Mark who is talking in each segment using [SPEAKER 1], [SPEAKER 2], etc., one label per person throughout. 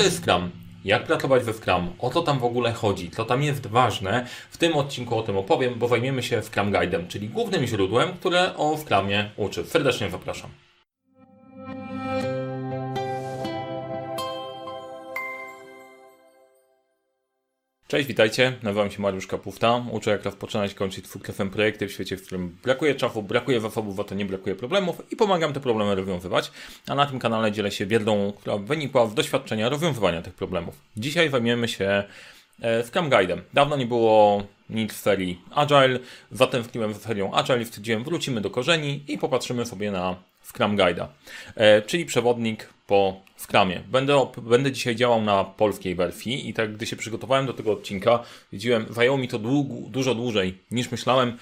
[SPEAKER 1] to jest Scrum? Jak pracować we Scrum? O co tam w ogóle chodzi? Co tam jest ważne? W tym odcinku o tym opowiem, bo zajmiemy się Scrum Guide'em, czyli głównym źródłem, które o Scrumie uczy. Serdecznie zapraszam. Cześć, witajcie. Nazywam się Mariusz Kapufta. Uczę jak rozpoczynać i kończyć twórcem projekty w świecie, w którym brakuje czasu, brakuje zasobów, a to nie brakuje problemów i pomagam te problemy rozwiązywać. A na tym kanale dzielę się wiedzą, która wynikła z doświadczenia rozwiązywania tych problemów. Dzisiaj zajmiemy się e, Scrum Guide'em. Dawno nie było nic w serii Agile, zatęskniłem za serią Agile i stwierdziłem, wrócimy do korzeni i popatrzymy sobie na Scrum Guide'a, e, czyli przewodnik po Scrumie. Będę, będę dzisiaj działał na polskiej wersji i tak gdy się przygotowałem do tego odcinka, widziałem, zajęło mi to dużo dłużej niż myślałem.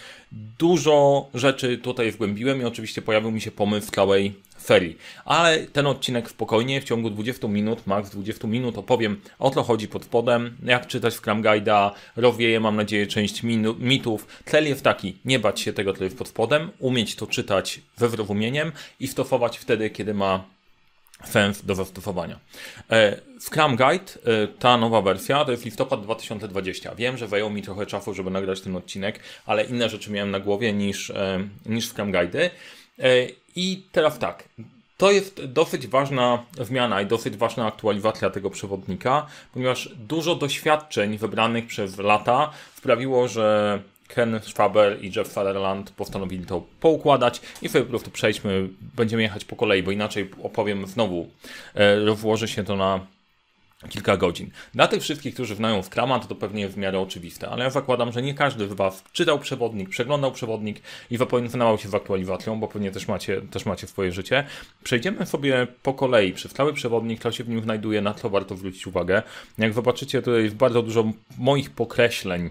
[SPEAKER 1] Dużo rzeczy tutaj wgłębiłem i oczywiście pojawił mi się pomysł całej serii. Ale ten odcinek spokojnie, w ciągu 20 minut, max 20 minut opowiem o co chodzi pod spodem, jak czytać Scrum Guide'a, rozwieję mam nadzieję część mitów. Cel jest taki, nie bać się tego, co jest pod spodem, umieć to czytać ze zrozumieniem i stosować wtedy, kiedy ma sens do zastosowania. E, Scrum Guide, e, ta nowa wersja, to jest listopad 2020. Wiem, że zajęło mi trochę czasu, żeby nagrać ten odcinek, ale inne rzeczy miałem na głowie niż, e, niż Scrum Guide. I teraz tak, to jest dosyć ważna zmiana i dosyć ważna aktualizacja tego przewodnika, ponieważ dużo doświadczeń wybranych przez lata sprawiło, że Ken Schwaber i Jeff Sutherland postanowili to poukładać i sobie po prostu przejdźmy, będziemy jechać po kolei, bo inaczej opowiem znowu, e, rozłoży się to na kilka godzin. Dla tych wszystkich, którzy znają Scrama, to to pewnie jest w miarę oczywiste, ale ja zakładam, że nie każdy z Was czytał przewodnik, przeglądał przewodnik i zapoznawał się z aktualizacją, bo pewnie też macie, też macie swoje życie. Przejdziemy sobie po kolei przez cały przewodnik, co się w nim znajduje, na co warto zwrócić uwagę. Jak zobaczycie, tutaj jest bardzo dużo moich pokreśleń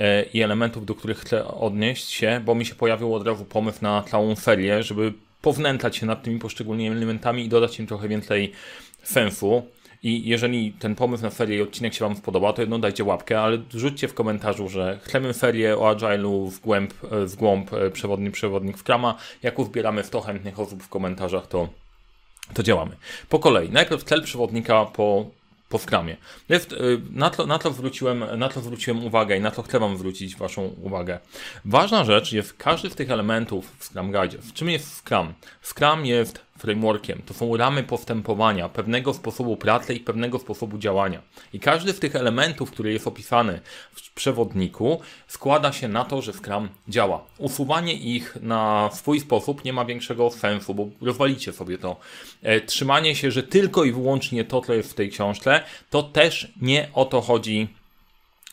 [SPEAKER 1] e, i elementów, do których chcę odnieść się, bo mi się pojawił od razu pomysł na całą serię, żeby pownętać się nad tymi poszczególnymi elementami i dodać im trochę więcej sensu. I jeżeli ten pomysł na serię i odcinek się Wam spodoba, to jedno dajcie łapkę, ale rzućcie w komentarzu, że chcemy serię o Agile'u w głęb, e, w głąb e, przewodnik, przewodnik w krama. Jak uzbieramy w to chętnych osób w komentarzach, to, to działamy. Po kolei, najpierw cel przewodnika po po Scrumie. Jest, y, na, to, na, to zwróciłem, na to zwróciłem uwagę i na to chcę Wam zwrócić Waszą uwagę. Ważna rzecz jest każdy z tych elementów w Scrum Guide. Czym jest Scrum? Scrum jest frameworkiem. To są ramy postępowania, pewnego sposobu pracy i pewnego sposobu działania. I każdy z tych elementów, który jest opisany w przewodniku, składa się na to, że Scrum działa. Usuwanie ich na swój sposób nie ma większego sensu, bo rozwalicie sobie to. E, trzymanie się, że tylko i wyłącznie to, co jest w tej książce, to też nie o to chodzi.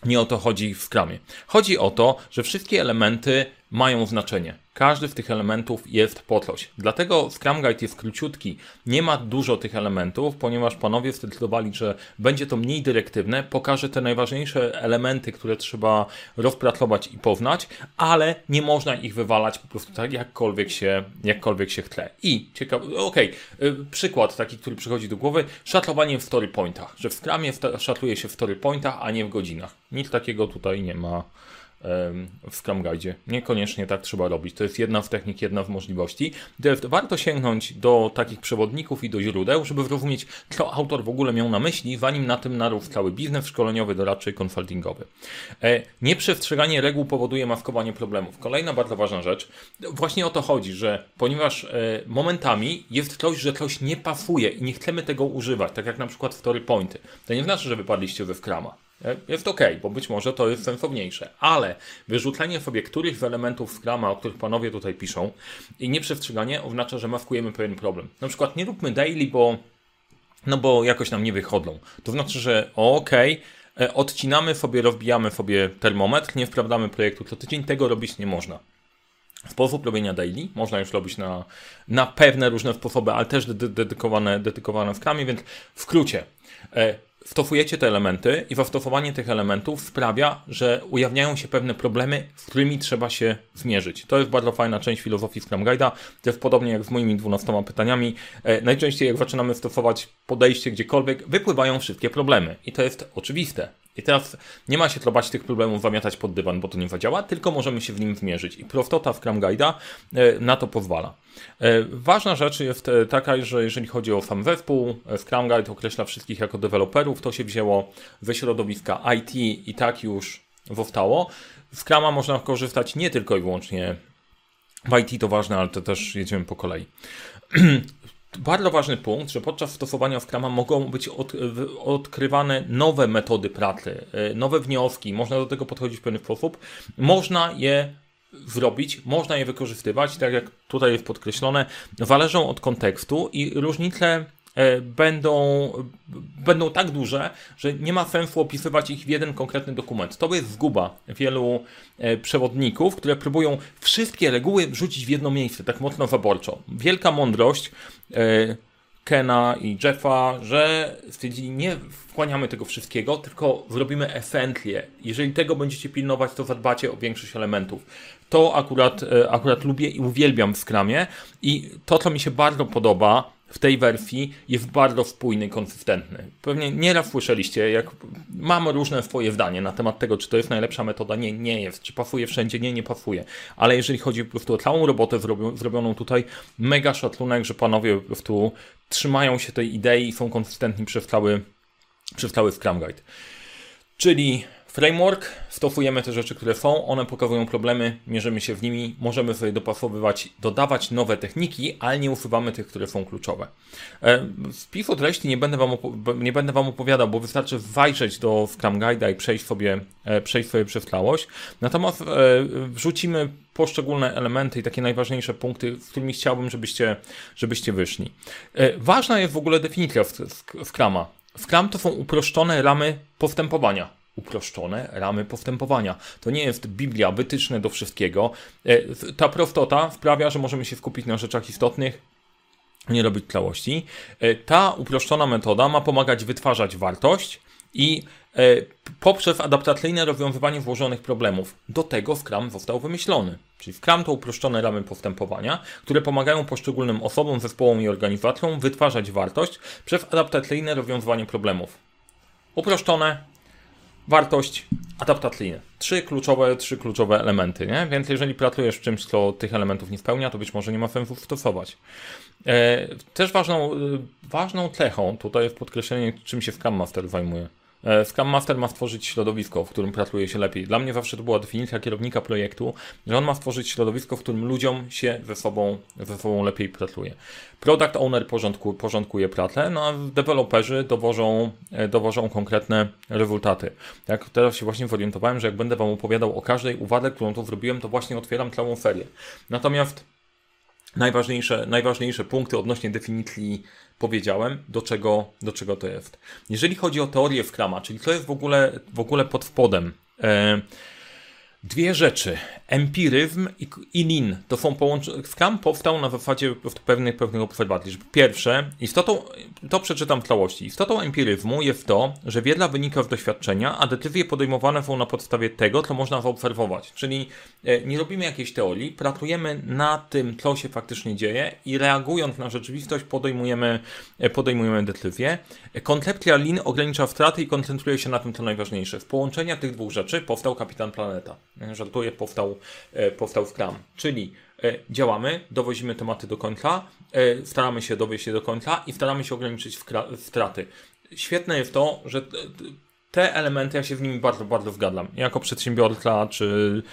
[SPEAKER 1] Nie o to chodzi w Scrumie. Chodzi o to, że wszystkie elementy mają znaczenie. Każdy z tych elementów jest po coś. Dlatego Scrum Guide jest króciutki. Nie ma dużo tych elementów, ponieważ panowie zdecydowali, że będzie to mniej dyrektywne. Pokaże te najważniejsze elementy, które trzeba rozpracować i poznać, ale nie można ich wywalać po prostu tak, jakkolwiek się, jakkolwiek się chce. I ciekawe, okej, okay, przykład taki, który przychodzi do głowy, szatlowanie w story pointach, że w Scrumie szatluje się w story pointach, a nie w godzinach. Nic takiego tutaj nie ma w Scrum Guide. Niekoniecznie tak trzeba robić. To jest jedna z technik, jedna z możliwości. Warto sięgnąć do takich przewodników i do źródeł, żeby zrozumieć, co autor w ogóle miał na myśli, zanim na tym narósł cały biznes szkoleniowy, doradczy i konsultingowy. E, nieprzestrzeganie reguł powoduje maskowanie problemów. Kolejna bardzo ważna rzecz. Właśnie o to chodzi, że ponieważ e, momentami jest coś, że coś nie pasuje i nie chcemy tego używać, tak jak na przykład story pointy. To nie znaczy, że wypadliście ze Scrama. E, jest ok, bo być może to jest sensowniejsze, ale wyrzucenie sobie którychś z elementów Scrama, o których panowie tutaj piszą i nieprzestrzeganie oznacza, że maskujemy pewien problem. Na przykład nie róbmy daily, bo no bo jakoś nam nie wychodzą. To znaczy, że ok, e, odcinamy sobie, rozbijamy sobie termometr, nie wprawdamy projektu co tydzień, tego robić nie można. Sposób robienia daily można już robić na, na pewne różne sposoby, ale też dedykowane, dedykowane w kramie, więc w skrócie. Wtofujecie te elementy i wtofowanie tych elementów sprawia, że ujawniają się pewne problemy, z którymi trzeba się zmierzyć. To jest bardzo fajna część filozofii Scrum Guide'a. To jest podobnie jak z moimi 12 pytaniami. E, najczęściej jak zaczynamy stosować podejście gdziekolwiek, wypływają wszystkie problemy. I to jest oczywiste. I teraz nie ma się trobać tych problemów zamiatać pod dywan, bo to nie zadziała, tylko możemy się w nim zmierzyć. I prostota w Guide'a e, na to pozwala. E, ważna rzecz jest e, taka, że jeżeli chodzi o sam zespół, Scrum Guide określa wszystkich jako deweloperów, to się wzięło ze środowiska IT i tak już zostało. Z Scruma można korzystać nie tylko i wyłącznie w IT to ważne, ale to też jedziemy po kolei. Bardzo ważny punkt, że podczas stosowania Scruma mogą być od, odkrywane nowe metody pracy, e, nowe wnioski, można do tego podchodzić w pewien sposób. Można je zrobić, można je wykorzystywać, tak jak tutaj jest podkreślone, zależą od kontekstu i różnice będą, będą tak duże, że nie ma sensu opisywać ich w jeden konkretny dokument. To jest zguba wielu e, przewodników, które próbują wszystkie reguły wrzucić w jedno miejsce, tak mocno zaborczo. Wielka mądrość e, Kena i Jeffa, że stwierdzili, nie wchłaniamy tego wszystkiego, tylko zrobimy esencję. Jeżeli tego będziecie pilnować, to zadbacie o większość elementów. To akurat, akurat lubię i uwielbiam w Scrumie i to, co mi się bardzo podoba, w tej wersji jest bardzo spójny, konsystentny. Pewnie nieraz słyszeliście, jak mam różne swoje zdanie na temat tego, czy to jest najlepsza metoda. Nie, nie jest. Czy pasuje wszędzie? Nie, nie pasuje. Ale jeżeli chodzi po prostu o całą robotę zrobioną tutaj, mega szacunek, że panowie po prostu trzymają się tej idei i są konsystentni przez cały, przez cały Scrum Guide. Czyli Framework, stosujemy te rzeczy, które są, one pokazują problemy, mierzymy się w nimi, możemy sobie dopasowywać, dodawać nowe techniki, ale nie usuwamy tych, które są kluczowe. E, z pisu treści nie będę, wam nie będę Wam opowiadał, bo wystarczy wajrzeć do Scrum Guide'a i przejść sobie, e, przejść sobie przez całość. Natomiast e, wrzucimy poszczególne elementy i takie najważniejsze punkty, z którymi chciałbym, żebyście, żebyście wyszli. Ważna jest w ogóle definicja Scrama. Scrum to są uproszczone ramy postępowania uproszczone ramy postępowania. To nie jest Biblia, wytyczne do wszystkiego. E, ta prostota sprawia, że możemy się skupić na rzeczach istotnych, nie robić całości. E, ta uproszczona metoda ma pomagać wytwarzać wartość i e, poprzez adaptacyjne rozwiązywanie włożonych problemów. Do tego Scrum został wymyślony. Czyli Scrum to uproszczone ramy postępowania, które pomagają poszczególnym osobom, zespołom i organizacjom wytwarzać wartość przez adaptacyjne rozwiązywanie problemów. Uproszczone, wartość, adaptacyjne. Trzy kluczowe, trzy kluczowe elementy, nie? Więc jeżeli pracujesz w czymś, co tych elementów nie spełnia, to być może nie ma sensu stosować. E, też ważną, e, ważną cechą tutaj jest podkreślenie, czym się Scrum Master zajmuje. E, Scrum Master ma stworzyć środowisko, w którym pracuje się lepiej. Dla mnie zawsze to była definicja kierownika projektu, że on ma stworzyć środowisko, w którym ludziom się ze sobą, ze sobą lepiej pracuje. Product Owner porządku, porządkuje pracę, no a deweloperzy dowożą, e, dowożą konkretne rezultaty. Jak teraz się właśnie zorientowałem, że jak będę Wam opowiadał o każdej uwadze, którą tu zrobiłem, to właśnie otwieram całą serię. Natomiast najważniejsze, najważniejsze punkty odnośnie definicji powiedziałem, do czego, do czego to jest. Jeżeli chodzi o teorię Scrama, czyli co jest w ogóle, w ogóle pod spodem, e, Dwie rzeczy. Empiryzm i, i lean. To są połączone. Scrum powstał na zasadzie pewnych, pewnych obserwacji. Pierwsze, istotą, to przeczytam w całości. Istotą empiryzmu jest to, że wiedza wynika z doświadczenia, a decyzje podejmowane są na podstawie tego, co można zaobserwować. Czyli e, nie robimy jakiejś teorii, pracujemy na tym, co się faktycznie dzieje i reagując na rzeczywistość podejmujemy, e, podejmujemy decyzje. Koncepcja lean ogranicza straty i koncentruje się na tym, co najważniejsze. Z połączenia tych dwóch rzeczy powstał Kapitan Planeta. Żartuję, powstał, e, powstał Scrum. Czyli e, działamy, dowozimy tematy do końca, e, staramy się dowieść je do końca i staramy się ograniczyć straty. Świetne jest to, że te elementy, ja się w nimi bardzo, bardzo zgadzam. Jako przedsiębiorca, czy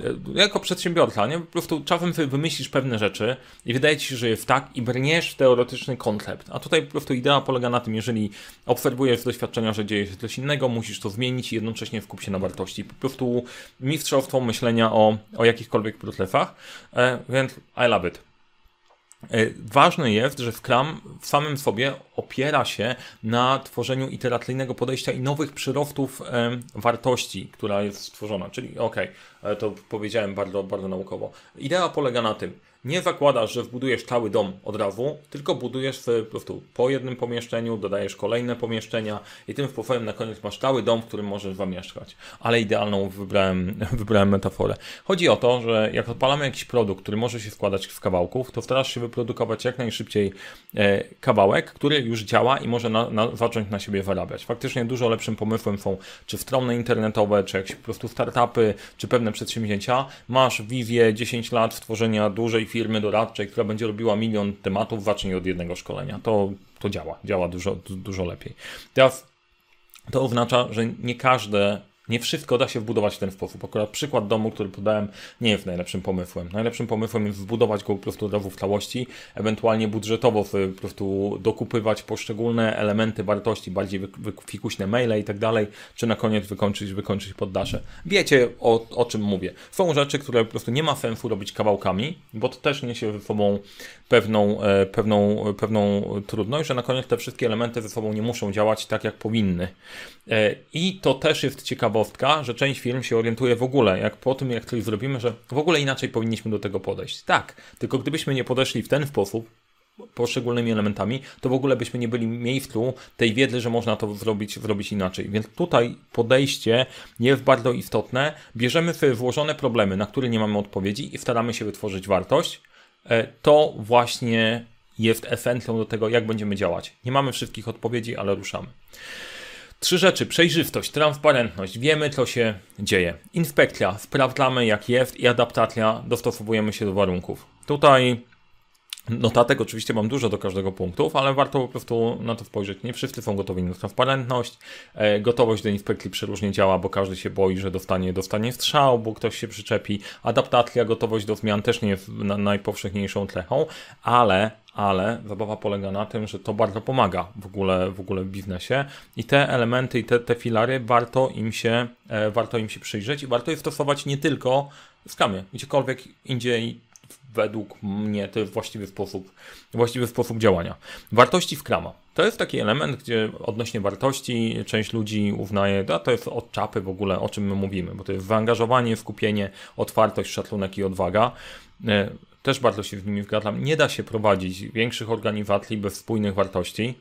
[SPEAKER 1] e, jako przedsiębiorca, nie? Po prostu czasem sobie wymyślisz pewne rzeczy i wydaje ci się, że jest tak i brniesz w teoretyczny koncept. A tutaj po prostu idea polega na tym, jeżeli obserwujesz z doświadczenia, że dzieje się coś innego, musisz to zmienić i jednocześnie skup się na wartości. Po prostu mistrzostwo myślenia o, o jakichkolwiek procesach, e, więc I love it. E, ważne jest, że Scrum w samym sobie opiera się na tworzeniu iteracyjnego podejścia i nowych przyrostów wartości, która jest stworzona. Czyli, ok, to powiedziałem bardzo, bardzo naukowo. Idea polega na tym, nie zakładasz, że wbudujesz cały dom od razu, tylko budujesz po prostu po jednym pomieszczeniu, dodajesz kolejne pomieszczenia i tym sposobem na koniec masz cały dom, w którym możesz zamieszkać. Ale idealną wybrałem, wybrałem metaforę. Chodzi o to, że jak odpalamy jakiś produkt, który może się składać z kawałków, to starasz się wyprodukować jak najszybciej e, kawałek, który już działa i może na, na, zacząć na siebie zarabiać. Faktycznie dużo lepszym pomysłem są czy strony internetowe, czy jakieś po prostu startupy, czy pewne przedsięwzięcia. Masz wizję 10 lat stworzenia dużej firmy doradczej, która będzie robiła milion tematów, zacznij od jednego szkolenia. To, to działa, działa dużo, dużo lepiej. Teraz to oznacza, że nie każde nie wszystko da się wbudować w ten sposób. Akurat przykład domu, który podałem, nie jest najlepszym pomysłem. Najlepszym pomysłem jest wbudować go po prostu od razu w całości, ewentualnie budżetowo po prostu dokupywać poszczególne elementy wartości, bardziej fikuśne maile i tak dalej, czy na koniec wykończyć, wykończyć poddasze. Wiecie o, o czym mówię. Są rzeczy, które po prostu nie ma sensu robić kawałkami, bo to też niesie ze sobą pewną, e, pewną, pewną trudność, że na koniec te wszystkie elementy ze sobą nie muszą działać tak, jak powinny. E, I to też jest że część firm się orientuje w ogóle, jak po tym, jak coś zrobimy, że w ogóle inaczej powinniśmy do tego podejść. Tak, tylko gdybyśmy nie podeszli w ten sposób, poszczególnymi elementami, to w ogóle byśmy nie byli miejscu tej wiedzy, że można to zrobić, zrobić inaczej. Więc tutaj podejście jest bardzo istotne. Bierzemy sobie włożone problemy, na które nie mamy odpowiedzi i staramy się wytworzyć wartość. E, to właśnie jest esencją do tego, jak będziemy działać. Nie mamy wszystkich odpowiedzi, ale ruszamy. Trzy rzeczy: przejrzystość, transparentność, wiemy co się dzieje. Inspekcja, sprawdzamy jak jest i adaptacja, dostosowujemy się do warunków. Tutaj Notatek oczywiście mam dużo do każdego punktu, ale warto po prostu na to spojrzeć. Nie wszyscy są gotowi na transparentność. E, gotowość do inspekcji przeróżnie działa, bo każdy się boi, że dostanie, dostanie strzał, bo ktoś się przyczepi. Adaptacja, gotowość do zmian też nie jest najpowszechniejszą cechą, ale ale zabawa polega na tym, że to bardzo pomaga w ogóle w, ogóle w biznesie i te elementy i te, te filary warto im, się, e, warto im się przyjrzeć i warto je stosować nie tylko w skamie, gdziekolwiek indziej według mnie to jest właściwy sposób, właściwy sposób działania. Wartości w krama. To jest taki element, gdzie odnośnie wartości część ludzi uznaje, a to jest od czapy w ogóle, o czym my mówimy, bo to jest zaangażowanie, skupienie, otwartość, szacunek i odwaga. E, też bardzo się z nimi zgadzam. Nie da się prowadzić większych organizacji bez spójnych wartości,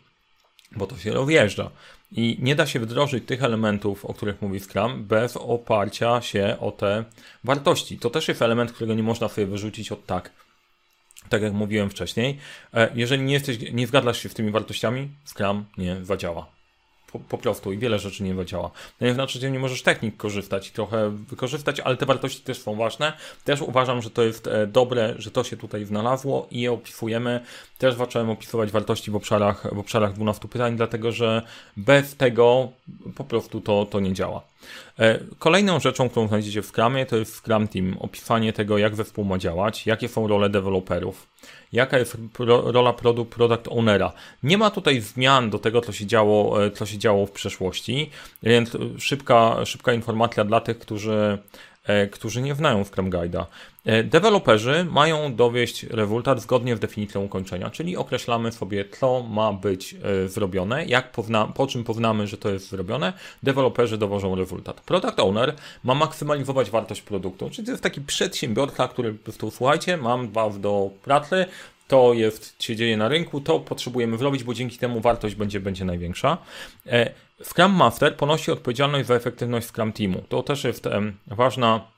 [SPEAKER 1] bo to się rozjeżdża. I nie da się wdrożyć tych elementów, o których mówi Scrum, bez oparcia się o te wartości. To też jest element, którego nie można sobie wyrzucić od tak. Tak jak mówiłem wcześniej, e, jeżeli nie, jesteś, nie zgadzasz się z tymi wartościami, Scrum nie zadziała po, prostu i wiele rzeczy nie działa. No nie znaczy, że nie możesz technik korzystać i trochę wykorzystać, ale te wartości też są ważne. Też uważam, że to jest e, dobre, że to się tutaj znalazło i je opisujemy. Też zacząłem opisywać wartości w obszarach, w obszarach 12 pytań, dlatego że bez tego po prostu to, to nie działa. E, kolejną rzeczą, którą znajdziecie w Scrumie, to jest Scrum Team. Opisanie tego, jak zespół ma działać, jakie są role deweloperów, jaka jest pro, rola product, product ownera. Nie ma tutaj zmian do tego, co się działo, e, co się działo w przeszłości, więc szybka, szybka informacja dla tych, którzy którzy nie znają Scrum Guide'a. E, deweloperzy mają dowieść rezultat zgodnie z definicją ukończenia, czyli określamy sobie, co ma być e, zrobione, jak pozna, po czym poznamy, że to jest zrobione, deweloperzy dowożą rezultat. Product Owner ma maksymalizować wartość produktu, czyli to jest taki przedsiębiorca, który po prostu, słuchajcie, mam was do pracy, to jest, się dzieje na rynku, to potrzebujemy zrobić, bo dzięki temu wartość będzie, będzie największa. Scrum Master ponosi odpowiedzialność za efektywność Scrum Teamu. To też jest um, ważna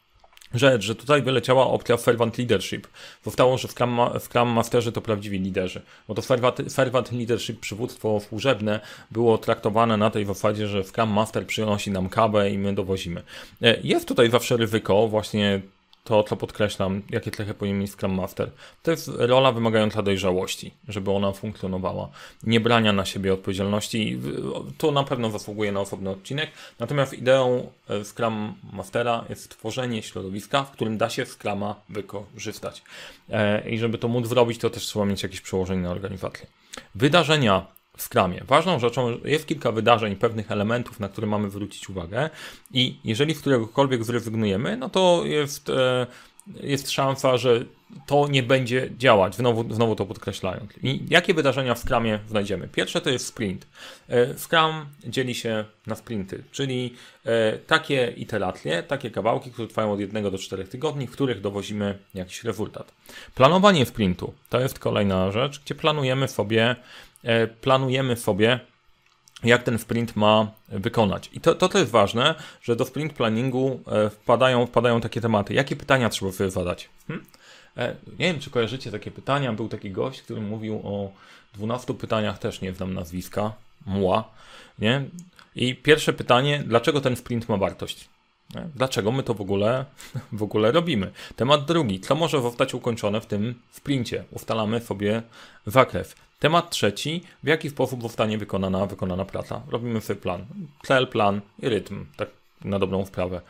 [SPEAKER 1] rzecz, że tutaj wyleciała opcja Servant Leadership. Zostało, że Scrum, Scrum Masterzy to prawdziwi liderzy. Bo to Servant, servant Leadership, przywództwo służebne było traktowane na tej zasadzie, że Scrum Master przynosi nam kawę i my dowozimy. E, jest tutaj zawsze ryzyko właśnie to, co podkreślam, jakie cechy powinien mieć Scrum Master. To jest rola wymagająca dojrzałości, żeby ona funkcjonowała. Nie brania na siebie odpowiedzialności. To na pewno zasługuje na osobny odcinek. Natomiast ideą e, Scrum Mastera jest stworzenie środowiska, w którym da się Scruma wykorzystać. E, I żeby to móc zrobić, to też trzeba mieć jakieś przełożenie na organizację. Wydarzenia w Scrumie. Ważną rzeczą jest kilka wydarzeń, pewnych elementów, na które mamy zwrócić uwagę i jeżeli z któregokolwiek zrezygnujemy, no to jest e, jest szansa, że to nie będzie działać, znowu, znowu to podkreślając. I jakie wydarzenia w Scrumie znajdziemy? Pierwsze to jest sprint. E, Scrum dzieli się na sprinty, czyli e, takie iteracje, takie kawałki, które trwają od 1 do 4 tygodni, w których dowozimy jakiś rezultat. Planowanie sprintu to jest kolejna rzecz, gdzie planujemy sobie, planujemy sobie jak ten sprint ma wykonać. I to, to, to jest ważne, że do sprint planningu wpadają, wpadają takie tematy. Jakie pytania trzeba sobie zadać? Hmm? E, nie wiem, czy kojarzycie takie pytania. Był taki gość, który mówił o 12 pytaniach, też nie znam nazwiska, mła, nie? I pierwsze pytanie, dlaczego ten sprint ma wartość? Dlaczego my to w ogóle, w ogóle robimy? Temat drugi, co może zostać ukończone w tym sprincie? Ustalamy sobie zakres. Temat trzeci, w jaki sposób zostanie wykonana, wykonana praca? Robimy sobie plan. Cel, plan i rytm, tak na dobrą sprawę.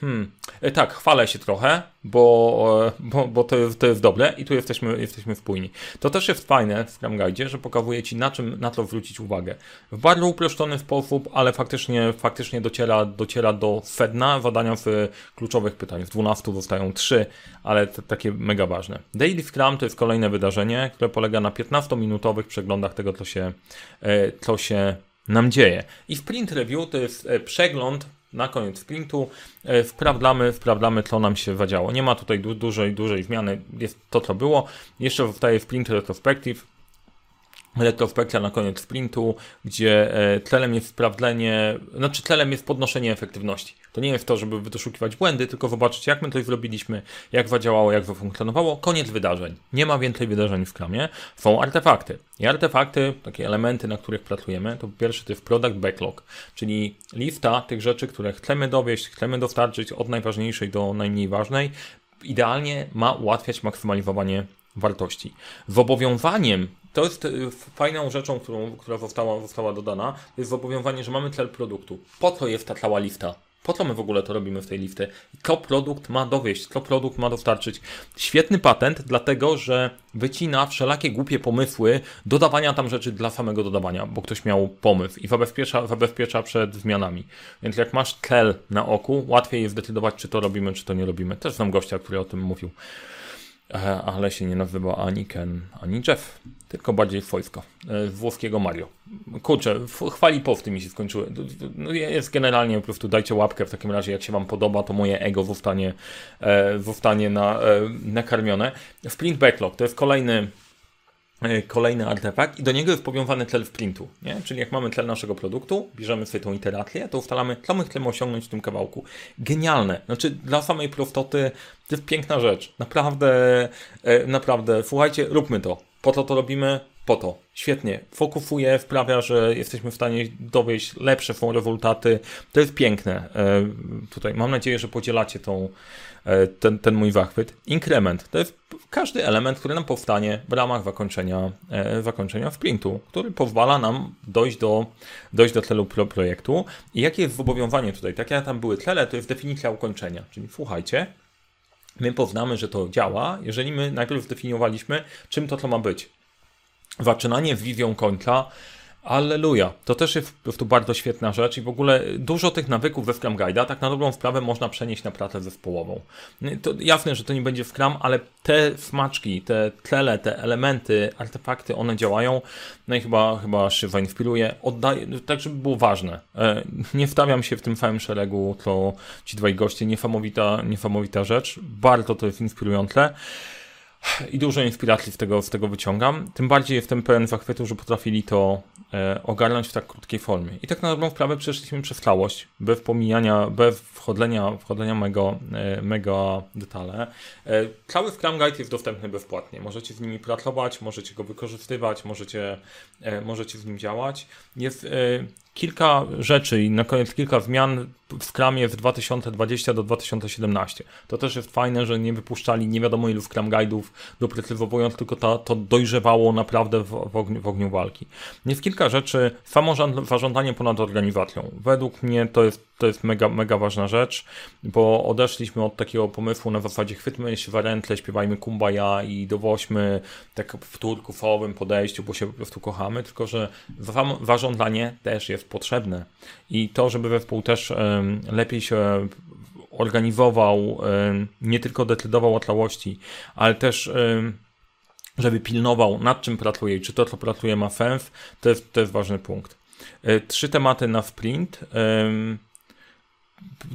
[SPEAKER 1] Hmm. E, tak, chwalę się trochę, bo, e, bo, bo to, to jest dobre i tu jesteśmy, jesteśmy wpójni. To też jest fajne w Scrum Guide, że pokazuje Ci na czym na to zwrócić uwagę. W bardzo uproszczony sposób, ale faktycznie, faktycznie dociera, dociera do sedna zadania w kluczowych pytań. W 12 zostają 3, ale takie mega ważne. Daily Scrum to jest kolejne wydarzenie, które polega na 15-minutowych przeglądach tego, co się, e, co się nam dzieje. I Sprint Review to jest przegląd na koniec sprintu e, sprawdzamy, sprawdzamy co nam się zadziało. Nie ma tutaj du dużej, dużej zmiany, jest to co było. Jeszcze zostaje sprint retrospective, retrospekcja na koniec sprintu, gdzie celem jest sprawdzenie, znaczy celem jest podnoszenie efektywności. To nie jest to, żeby wyszukiwać błędy, tylko zobaczyć, jak my to zrobiliśmy, jak zadziałało, jak zafunkcjonowało. Koniec wydarzeń. Nie ma więcej wydarzeń w kramie. Są artefakty. I artefakty, takie elementy, na których pracujemy, to pierwszy to jest product backlog, czyli lista tych rzeczy, które chcemy dowieść, chcemy dostarczyć od najważniejszej do najmniej ważnej. Idealnie ma ułatwiać maksymalizowanie wartości. Zobowiązaniem to jest y, fajną rzeczą, którą, która została, została dodana, jest zobowiązanie, że mamy cel produktu. Po co jest ta cała lista? Po co my w ogóle to robimy w tej listy? Co produkt ma dowieść? Co produkt ma dostarczyć? Świetny patent, dlatego że wycina wszelakie głupie pomysły dodawania tam rzeczy dla samego dodawania, bo ktoś miał pomysł i zabezpiecza, zabezpiecza przed zmianami. Więc jak masz cel na oku, łatwiej jest zdecydować, czy to robimy, czy to nie robimy. Też znam gościa, który o tym mówił. E, ale się nie nazywa ani Ken, ani Jeff, tylko bardziej wojsko. E, włoskiego Mario. Kurczę, chwali po w tym mi się skończyły. No jest generalnie po prostu dajcie łapkę w takim razie, jak się Wam podoba, to moje ego zostanie, e, zostanie na, nakarmione. Sprint Backlog to jest kolejny E, kolejny artefakt i do niego jest powiązany cel w printu. Nie? Czyli jak mamy cel naszego produktu, bierzemy sobie tą iterację, to ustalamy, co my chcemy osiągnąć w tym kawałku. Genialne. Znaczy, dla samej prostoty to jest piękna rzecz. Naprawdę, e, naprawdę, słuchajcie, róbmy to. Po to to robimy? Po to. Świetnie. Fokusuje, wprawia, że jesteśmy w stanie dowieść lepsze rezultaty. To jest piękne. E, tutaj mam nadzieję, że podzielacie tą, E, ten, ten mój zachwyt. Inkrement to jest każdy element, który nam powstanie w ramach zakończenia, e, zakończenia sprintu, który pozwala nam dojść do, dojść do celu pro projektu. I jakie jest zobowiązanie tutaj? Tak jak tam były cele, to jest definicja ukończenia. Czyli słuchajcie, my poznamy, że to działa, jeżeli my najpierw zdefiniowaliśmy, czym to to ma być. Zaczynanie z wizją końca Alleluja. To też jest po prostu bardzo świetna rzecz i w ogóle dużo tych nawyków we Scrum Guide'a tak na dobrą sprawę można przenieść na pracę zespołową. To jasne, że to nie będzie Scrum, ale te smaczki, te tle, te elementy, artefakty, one działają. No i chyba, chyba się zainspiruje. Oddaję, tak żeby było ważne. E, nie wstawiam się w tym samym szeregu, co ci dwaj goście. Niesamowita, niesamowita rzecz. Bardzo to jest inspirujące. I dużo inspiracji z tego, z tego wyciągam. Tym bardziej jestem pełen zachwytu, że potrafili to e, ogarnąć w tak krótkiej formie. I tak na dobrą sprawę przeszliśmy przez całość, bez pomijania, bez wchodzenia, wchodzenia mego, e, mega detale. E, cały Scrum Guide jest dostępny bezpłatnie. Możecie z nimi pracować, możecie go wykorzystywać, możecie, e, możecie z nim działać. Jest e, kilka rzeczy i na koniec kilka zmian w Scrumie w 2020 do 2017. To też jest fajne, że nie wypuszczali nie wiadomo ilu Scrum Guide'ów doprecyzowując, tylko to, to dojrzewało naprawdę w, w, ogniu, w ogniu walki. Jest kilka rzeczy, samo zarządzanie ponad organizacją. Według mnie to jest to jest mega, mega ważna rzecz, bo odeszliśmy od takiego pomysłu na zasadzie chwytmy się w rętle, śpiewajmy kumbaya i dowoźmy tak w turkufowym podejściu, bo się po prostu kochamy, tylko że zarządzanie też jest potrzebne i to, żeby zespół też lepiej się organizował, nie tylko decydował o całości, ale też żeby pilnował nad czym pracuje i czy to, co pracuje ma sens, to jest, to jest ważny punkt. Trzy tematy na sprint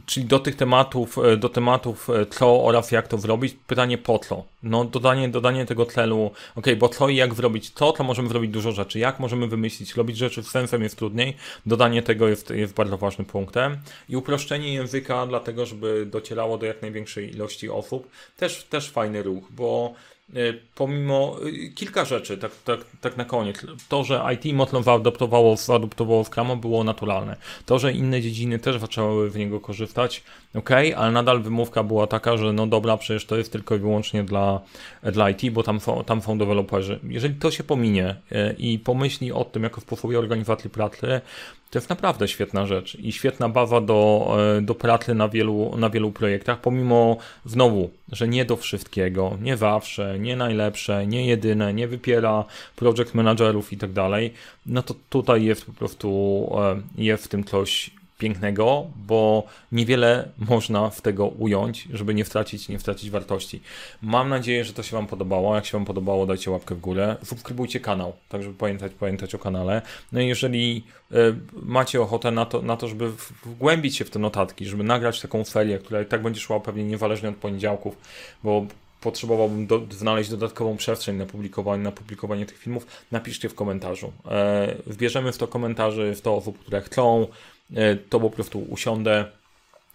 [SPEAKER 1] czyli do tych tematów, e, do tematów e, co oraz jak to zrobić, pytanie po co? No dodanie, dodanie tego celu, ok, bo co i jak zrobić to, to możemy zrobić dużo rzeczy, jak możemy wymyślić, robić rzeczy z sensem jest trudniej, dodanie tego jest, jest bardzo ważnym punktem. I uproszczenie języka dlatego, żeby docierało do jak największej ilości osób, też, też fajny ruch, bo pomimo e, kilka rzeczy, tak, tak, tak na koniec. To, że IT mocno zaadoptowało, zaadoptowało Scrama było naturalne. To, że inne dziedziny też zaczęły w niego korzystać, ok, ale nadal wymówka była taka, że no dobra, przecież to jest tylko i wyłącznie dla, dla IT, bo tam są, tam są deweloperzy. Jeżeli to się pominie e, i pomyśli o tym jako sposobie organizacji pracy, to jest naprawdę świetna rzecz i świetna bawa do, e, do pracy na wielu, na wielu projektach, pomimo znowu, że nie do wszystkiego, nie zawsze, nie najlepsze, nie jedyne, nie wypiera project managerów i tak dalej, no to tutaj jest po prostu, e, jest w tym coś pięknego, bo niewiele można w tego ująć, żeby nie stracić, nie stracić wartości. Mam nadzieję, że to się Wam podobało. Jak się Wam podobało, dajcie łapkę w górę. Subskrybujcie kanał, tak żeby pamiętać, pamiętać o kanale. No i jeżeli y, macie ochotę na to, na to, żeby wgłębić się w te notatki, żeby nagrać taką serię, która i tak będzie szła pewnie niezależnie od poniedziałków, bo potrzebowałbym do, znaleźć dodatkową przestrzeń na publikowanie, na publikowanie tych filmów, napiszcie w komentarzu. E, wbierzemy w to komentarzy, w to osób, które chcą, to po prostu usiądę,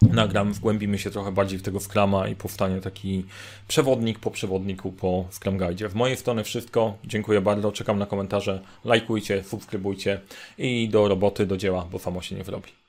[SPEAKER 1] nagram, wgłębimy się trochę bardziej w tego Scrama i powstanie taki przewodnik po przewodniku po Scrum Guide. W mojej strony wszystko. Dziękuję bardzo. Czekam na komentarze. Lajkujcie, subskrybujcie i do roboty, do dzieła, bo samo się nie wyrobi.